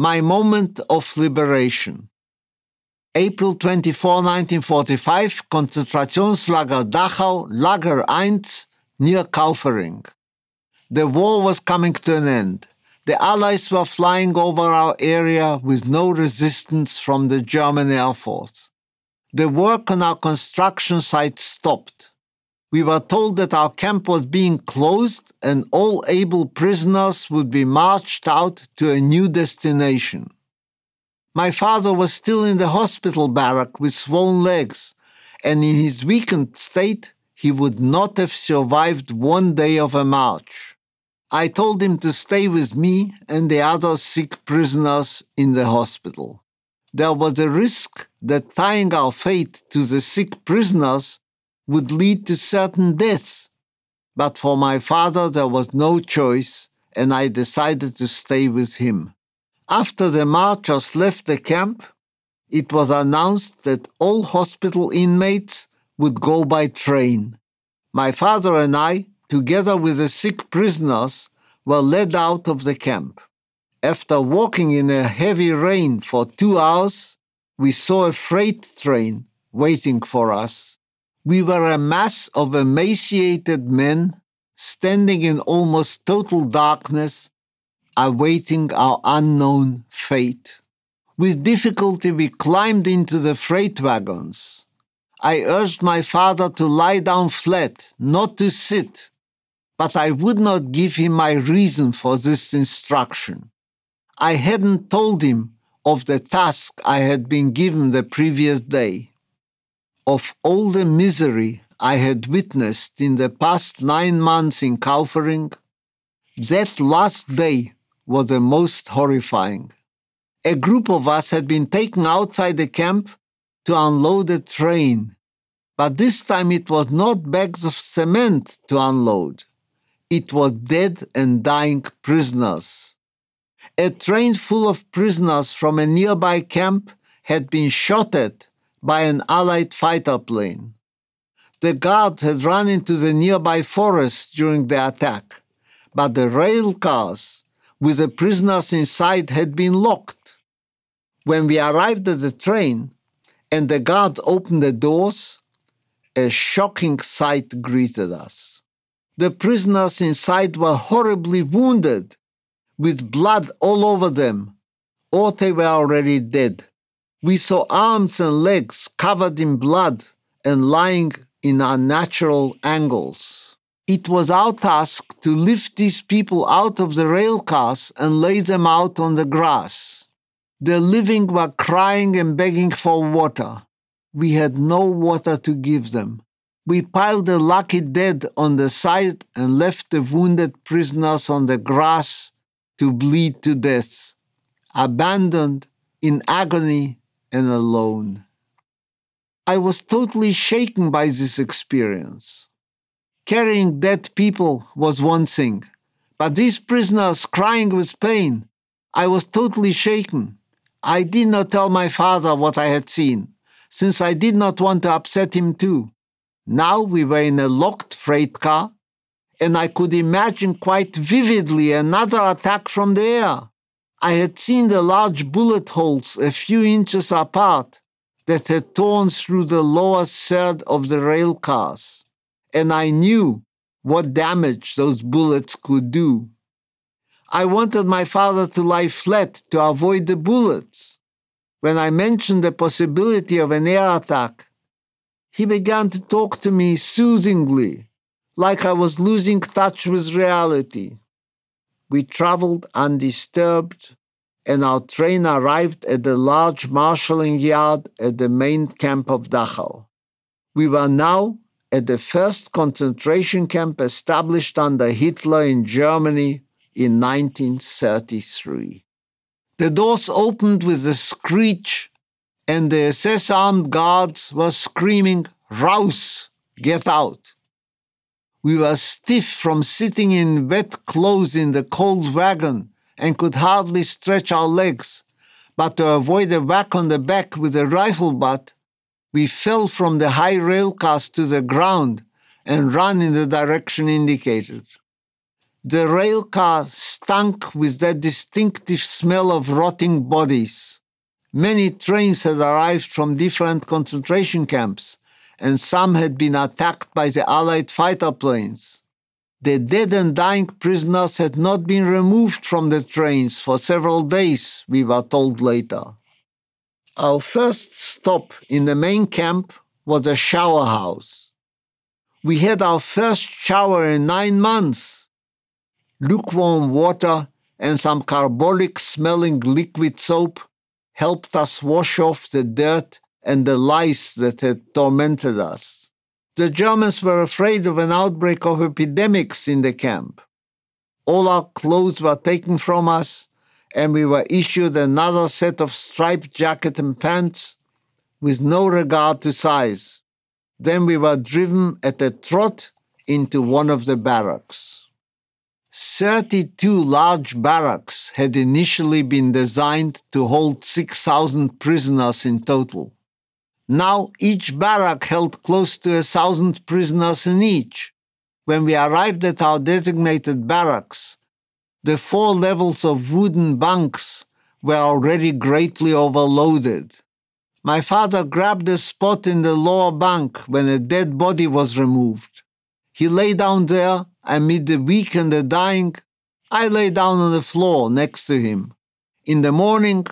My moment of liberation. April 24, 1945, Konzentrationslager Dachau, Lager 1, near Kaufering. The war was coming to an end. The Allies were flying over our area with no resistance from the German Air Force. The work on our construction site stopped. We were told that our camp was being closed and all able prisoners would be marched out to a new destination. My father was still in the hospital barrack with swollen legs, and in his weakened state, he would not have survived one day of a march. I told him to stay with me and the other sick prisoners in the hospital. There was a risk that tying our fate to the sick prisoners would lead to certain death. But for my father, there was no choice, and I decided to stay with him. After the marchers left the camp, it was announced that all hospital inmates would go by train. My father and I, together with the sick prisoners, were led out of the camp. After walking in a heavy rain for two hours, we saw a freight train waiting for us we were a mass of emaciated men standing in almost total darkness, awaiting our unknown fate. With difficulty, we climbed into the freight wagons. I urged my father to lie down flat, not to sit, but I would not give him my reason for this instruction. I hadn't told him of the task I had been given the previous day of all the misery I had witnessed in the past nine months in Kaufering, that last day was the most horrifying. A group of us had been taken outside the camp to unload a train, but this time it was not bags of cement to unload. It was dead and dying prisoners. A train full of prisoners from a nearby camp had been shot at by an Allied fighter plane. The guards had run into the nearby forest during the attack, but the rail cars with the prisoners inside had been locked. When we arrived at the train and the guards opened the doors, a shocking sight greeted us. The prisoners inside were horribly wounded, with blood all over them, or they were already dead. We saw arms and legs covered in blood and lying in unnatural angles. It was our task to lift these people out of the rail cars and lay them out on the grass. The living were crying and begging for water. We had no water to give them. We piled the lucky dead on the side and left the wounded prisoners on the grass to bleed to death, abandoned in agony and alone. I was totally shaken by this experience. Carrying dead people was one thing, but these prisoners crying with pain, I was totally shaken. I did not tell my father what I had seen, since I did not want to upset him too. Now we were in a locked freight car, and I could imagine quite vividly another attack from the air. I had seen the large bullet holes a few inches apart that had torn through the lower third of the rail cars, and I knew what damage those bullets could do. I wanted my father to lie flat to avoid the bullets. When I mentioned the possibility of an air attack, he began to talk to me soothingly, like I was losing touch with reality. We traveled undisturbed, and our train arrived at the large marshalling yard at the main camp of Dachau. We were now at the first concentration camp established under Hitler in Germany in 1933. The doors opened with a screech, and the SS armed guards were screaming, Raus! Get out! We were stiff from sitting in wet clothes in the cold wagon and could hardly stretch our legs. But to avoid a whack on the back with a rifle butt, we fell from the high rail cars to the ground and ran in the direction indicated. The rail car stunk with that distinctive smell of rotting bodies. Many trains had arrived from different concentration camps, and some had been attacked by the Allied fighter planes. The dead and dying prisoners had not been removed from the trains for several days, we were told later. Our first stop in the main camp was a shower house. We had our first shower in nine months. Lukewarm water and some carbolic smelling liquid soap helped us wash off the dirt and the lice that had tormented us. The Germans were afraid of an outbreak of epidemics in the camp. All our clothes were taken from us, and we were issued another set of striped jacket and pants with no regard to size. Then we were driven at a trot into one of the barracks. 32 large barracks had initially been designed to hold 6,000 prisoners in total. Now each barrack held close to a thousand prisoners in each. When we arrived at our designated barracks, the four levels of wooden bunks were already greatly overloaded. My father grabbed a spot in the lower bunk when a dead body was removed. He lay down there amid the weak and the dying. I lay down on the floor next to him. In the morning,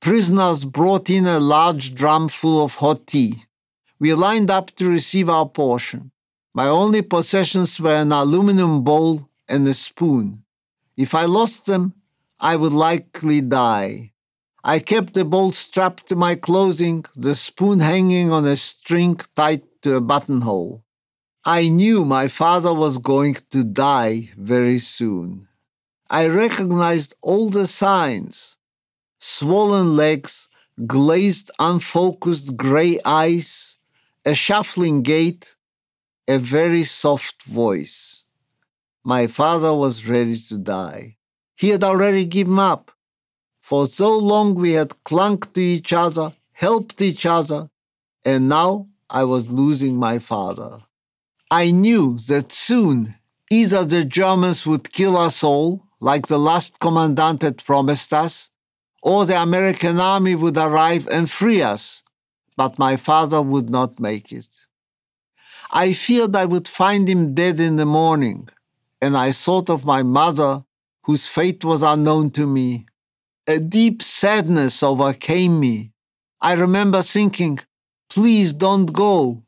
prisoners brought in a large drum full of hot tea. We lined up to receive our portion. My only possessions were an aluminum bowl and a spoon. If I lost them, I would likely die. I kept the bowl strapped to my clothing, the spoon hanging on a string tied to a buttonhole. I knew my father was going to die very soon. I recognized all the signs swollen legs, glazed, unfocused gray eyes, a shuffling gait, a very soft voice. My father was ready to die. He had already given up. For so long we had clung to each other, helped each other, and now I was losing my father. I knew that soon either the Germans would kill us all, like the last commandant had promised us, or the American army would arrive and free us, but my father would not make it. I feared I would find him dead in the morning, and I thought of my mother, whose fate was unknown to me. A deep sadness overcame me. I remember thinking, please don't go.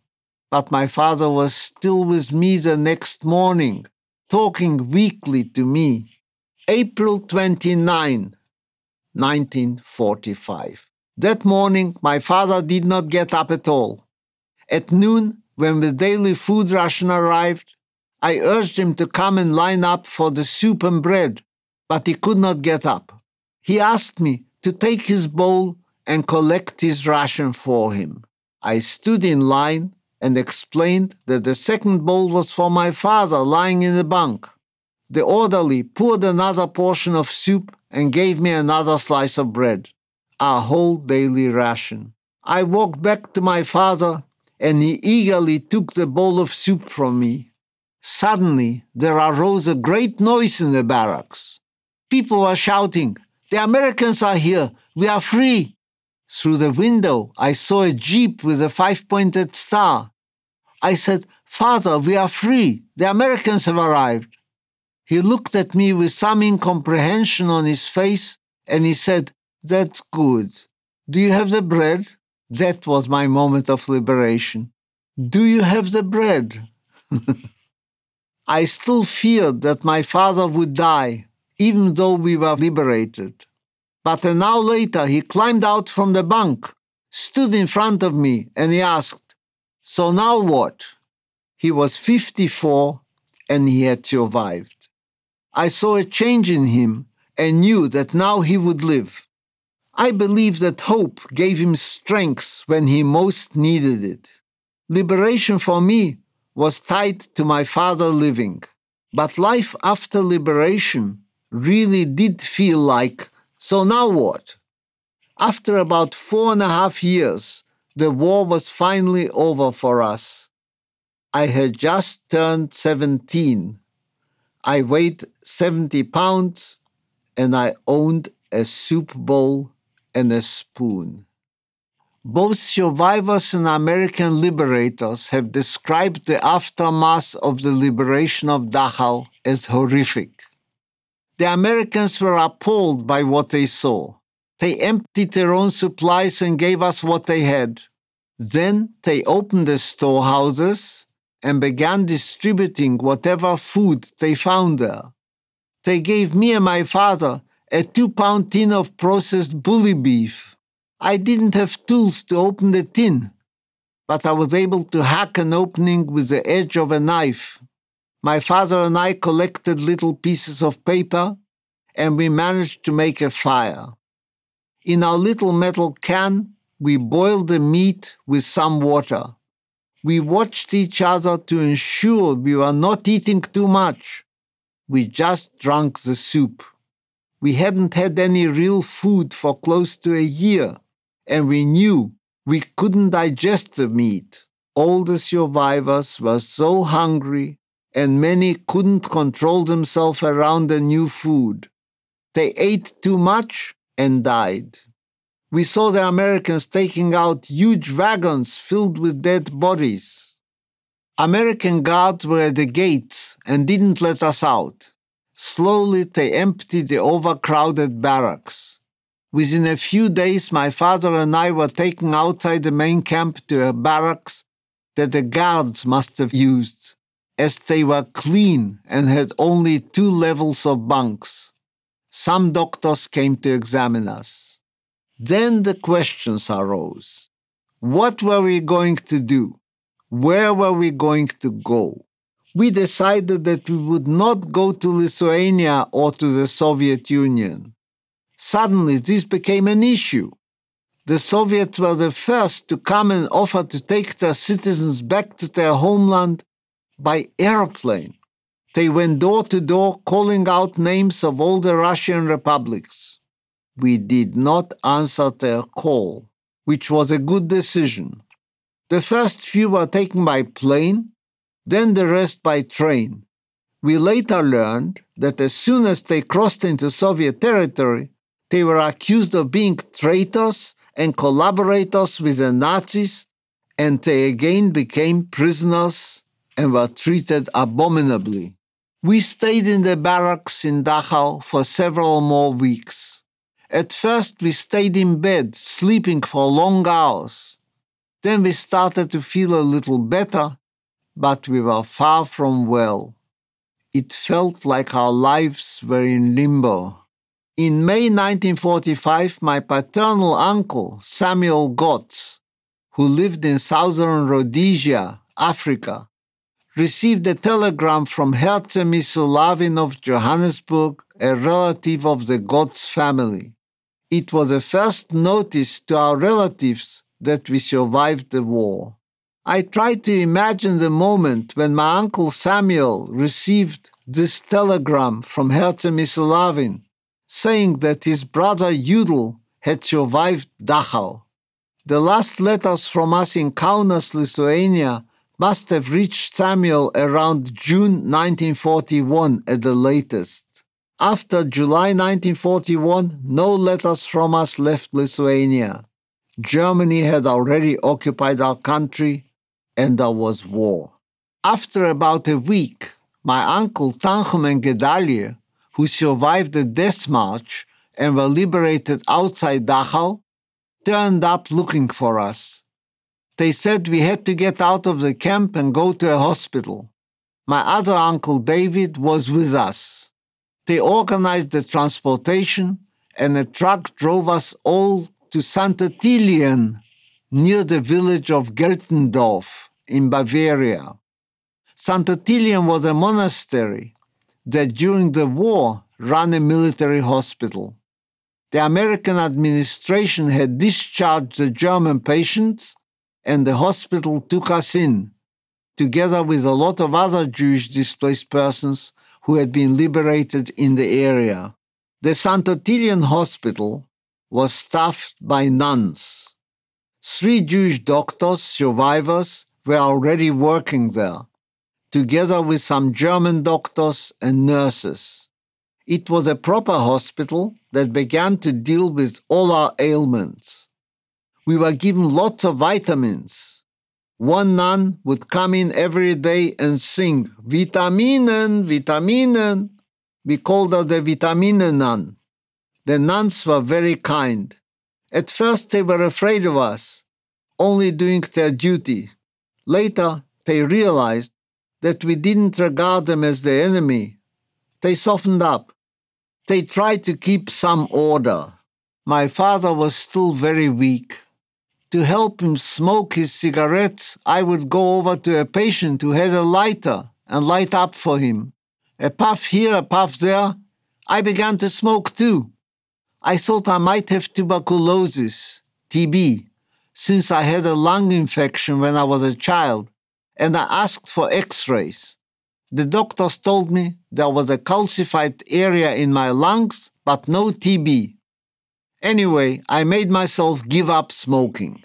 But my father was still with me the next morning, talking weakly to me. April 29, 1945. That morning, my father did not get up at all. At noon, when the daily food ration arrived, I urged him to come and line up for the soup and bread, but he could not get up. He asked me to take his bowl and collect his ration for him. I stood in line and explained that the second bowl was for my father lying in the bunk. The orderly poured another portion of soup and gave me another slice of bread, our whole daily ration. I walked back to my father, and he eagerly took the bowl of soup from me. Suddenly, there arose a great noise in the barracks. People were shouting, The Americans are here! We are free! Through the window, I saw a jeep with a five pointed star. I said, Father, we are free! The Americans have arrived! He looked at me with some incomprehension on his face and he said, That's good. Do you have the bread? That was my moment of liberation. Do you have the bread? I still feared that my father would die, even though we were liberated. But an hour later, he climbed out from the bunk, stood in front of me, and he asked, So now what? He was 54 and he had survived. I saw a change in him and knew that now he would live. I believe that hope gave him strength when he most needed it. Liberation for me was tied to my father living. But life after liberation really did feel like, so now what? After about four and a half years, the war was finally over for us. I had just turned 17 I weighed 70 pounds and I owned a soup bowl and a spoon. Both survivors and American liberators have described the aftermath of the liberation of Dachau as horrific. The Americans were appalled by what they saw. They emptied their own supplies and gave us what they had. Then they opened the storehouses and began distributing whatever food they found there. They gave me and my father a two pound tin of processed bully beef. I didn't have tools to open the tin, but I was able to hack an opening with the edge of a knife. My father and I collected little pieces of paper and we managed to make a fire. In our little metal can, we boiled the meat with some water. We watched each other to ensure we were not eating too much. We just drank the soup. We hadn't had any real food for close to a year, and we knew we couldn't digest the meat. All the survivors were so hungry, and many couldn't control themselves around the new food. They ate too much and died. We saw the Americans taking out huge wagons filled with dead bodies. American guards were at the gates and didn't let us out. Slowly they emptied the overcrowded barracks. Within a few days, my father and I were taken outside the main camp to a barracks that the guards must have used, as they were clean and had only two levels of bunks. Some doctors came to examine us. Then the questions arose. What were we going to do? Where were we going to go? we decided that we would not go to Lithuania or to the Soviet Union. Suddenly, this became an issue. The Soviets were the first to come and offer to take their citizens back to their homeland by airplane. They went door to door calling out names of all the Russian republics. We did not answer their call, which was a good decision. The first few were taken by plane, then the rest by train. We later learned that as soon as they crossed into Soviet territory, they were accused of being traitors and collaborators with the Nazis, and they again became prisoners and were treated abominably. We stayed in the barracks in Dachau for several more weeks. At first, we stayed in bed, sleeping for long hours. Then we started to feel a little better but we were far from well. It felt like our lives were in limbo. In May 1945, my paternal uncle, Samuel Gotz, who lived in southern Rhodesia, Africa, received a telegram from Herze Misulavin of Johannesburg, a relative of the Gotz family. It was a first notice to our relatives that we survived the war. I tried to imagine the moment when my uncle Samuel received this telegram from Herze Misulavin saying that his brother Yudel had survived Dachau. The last letters from us in Kaunas, Lithuania must have reached Samuel around June 1941 at the latest. After July 1941, no letters from us left Lithuania. Germany had already occupied our country and there was war. After about a week, my uncle Tanchum and Gedalia, who survived the death march and were liberated outside Dachau, turned up looking for us. They said we had to get out of the camp and go to a hospital. My other uncle David was with us. They organized the transportation, and a truck drove us all to St. Ottilien, near the village of Geltendorf in Bavaria. St. Ottilien was a monastery that during the war ran a military hospital. The American administration had discharged the German patients, and the hospital took us in, together with a lot of other Jewish displaced persons who had been liberated in the area. The St. Ottilien Hospital was staffed by nuns. Three Jewish doctors, survivors, were already working there. together with some German doctors and nurses. It was a proper hospital that began to deal with all our ailments. We were given lots of vitamins. One nun would come in every day and sing, Vitaminen, Vitaminen. We called her the Vitamine nun. The nuns were very kind. At first, they were afraid of us, only doing their duty. Later, they realized that we didn't regard them as the enemy. They softened up. They tried to keep some order. My father was still very weak. To help him smoke his cigarettes, I would go over to a patient who had a lighter and light up for him. A puff here, a puff there. I began to smoke too. I thought I might have tuberculosis, TB, since I had a lung infection when I was a child, and I asked for x rays. The doctors told me there was a calcified area in my lungs, but no TB. Anyway, I made myself give up smoking.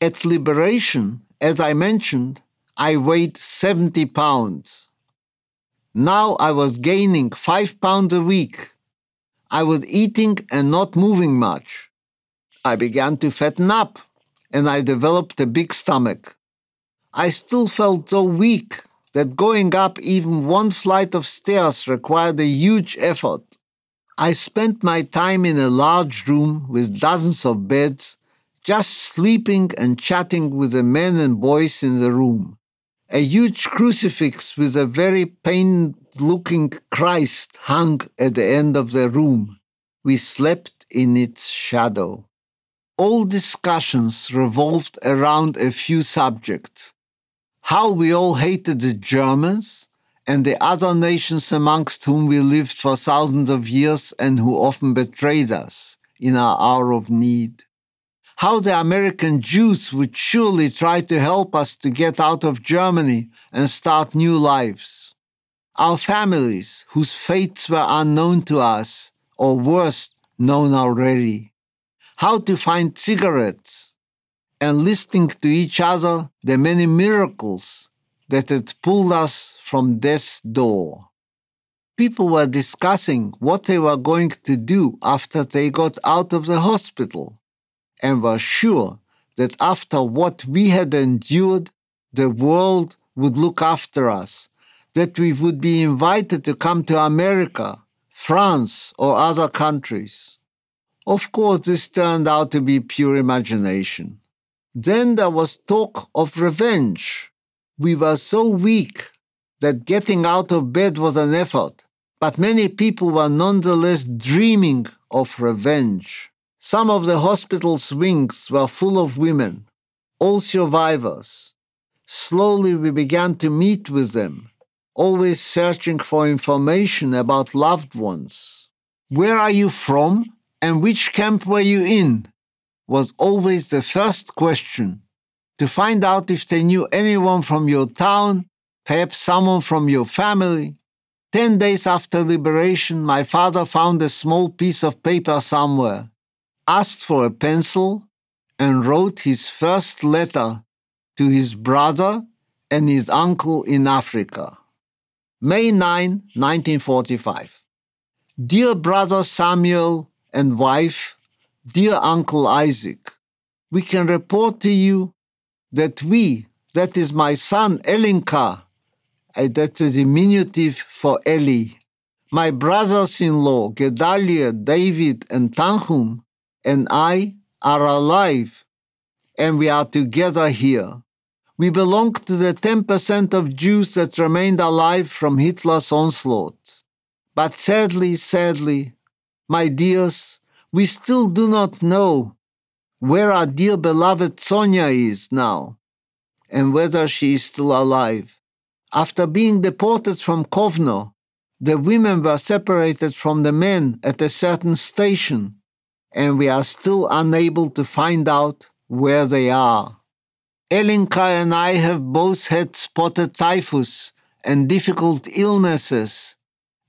At liberation, as I mentioned, I weighed 70 pounds. Now I was gaining 5 pounds a week I was eating and not moving much. I began to fatten up and I developed a big stomach. I still felt so weak that going up even one flight of stairs required a huge effort. I spent my time in a large room with dozens of beds, just sleeping and chatting with the men and boys in the room. A huge crucifix with a very pained looking Christ hung at the end of the room. We slept in its shadow. All discussions revolved around a few subjects how we all hated the Germans and the other nations amongst whom we lived for thousands of years and who often betrayed us in our hour of need. How the American Jews would surely try to help us to get out of Germany and start new lives. Our families whose fates were unknown to us, or worse, known already, how to find cigarettes, and listening to each other the many miracles that had pulled us from death's door. People were discussing what they were going to do after they got out of the hospital and were sure that after what we had endured, the world would look after us that we would be invited to come to America, France, or other countries. Of course, this turned out to be pure imagination. Then there was talk of revenge. We were so weak that getting out of bed was an effort, but many people were nonetheless dreaming of revenge. Some of the hospital's wings were full of women, all survivors. Slowly we began to meet with them always searching for information about loved ones. Where are you from and which camp were you in? was always the first question to find out if they knew anyone from your town, perhaps someone from your family. Ten days after liberation, my father found a small piece of paper somewhere, asked for a pencil, and wrote his first letter to his brother and his uncle in Africa. May 9, 1945. Dear brother Samuel and wife, dear Uncle Isaac, we can report to you that we, that is my son Elinka, that's a diminutive for Eli, my brothers in law Gedalia, David, and Tanhum, and I are alive, and we are together here we belong to the 10% of Jews that remained alive from Hitler's onslaught. But sadly, sadly, my dears, we still do not know where our dear beloved Sonia is now and whether she is still alive. After being deported from Kovno, the women were separated from the men at a certain station, and we are still unable to find out where they are. Elinka and I have both had spotted typhus and difficult illnesses,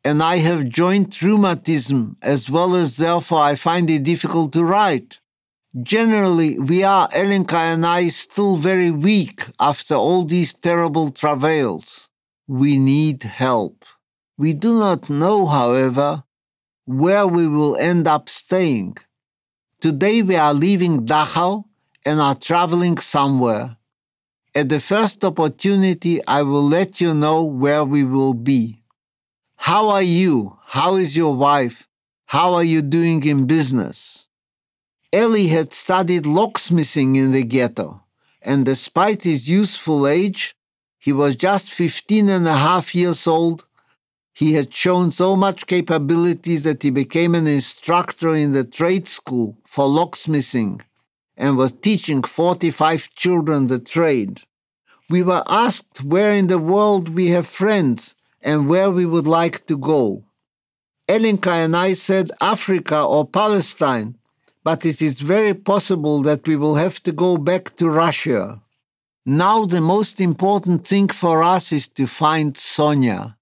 and I have joint rheumatism as well as therefore I find it difficult to write. Generally, we are, Elinka and I, still very weak after all these terrible travails. we need help. We do not know, however, where we will end up staying. Today we are leaving Dachau and are traveling somewhere. At the first opportunity, I will let you know where we will be. How are you? How is your wife? How are you doing in business? Eli had studied locksmithing in the ghetto, and despite his youthful age, he was just 15 and a half years old. He had shown so much capabilities that he became an instructor in the trade school for locksmithing and was teaching 45 children the trade. We were asked where in the world we have friends and where we would like to go. Elinka and I said Africa or Palestine, but it is very possible that we will have to go back to Russia. Now the most important thing for us is to find Sonia.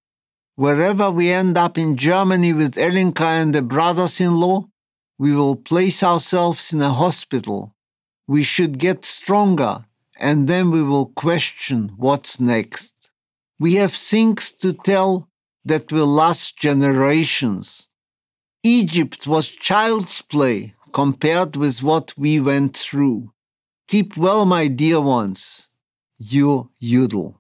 Wherever we end up in Germany with Elinka and the brothers-in-law, we will place ourselves in a hospital. We should get stronger and then we will question what's next. We have things to tell that will last generations. Egypt was child's play compared with what we went through. Keep well, my dear ones. Your Yudel.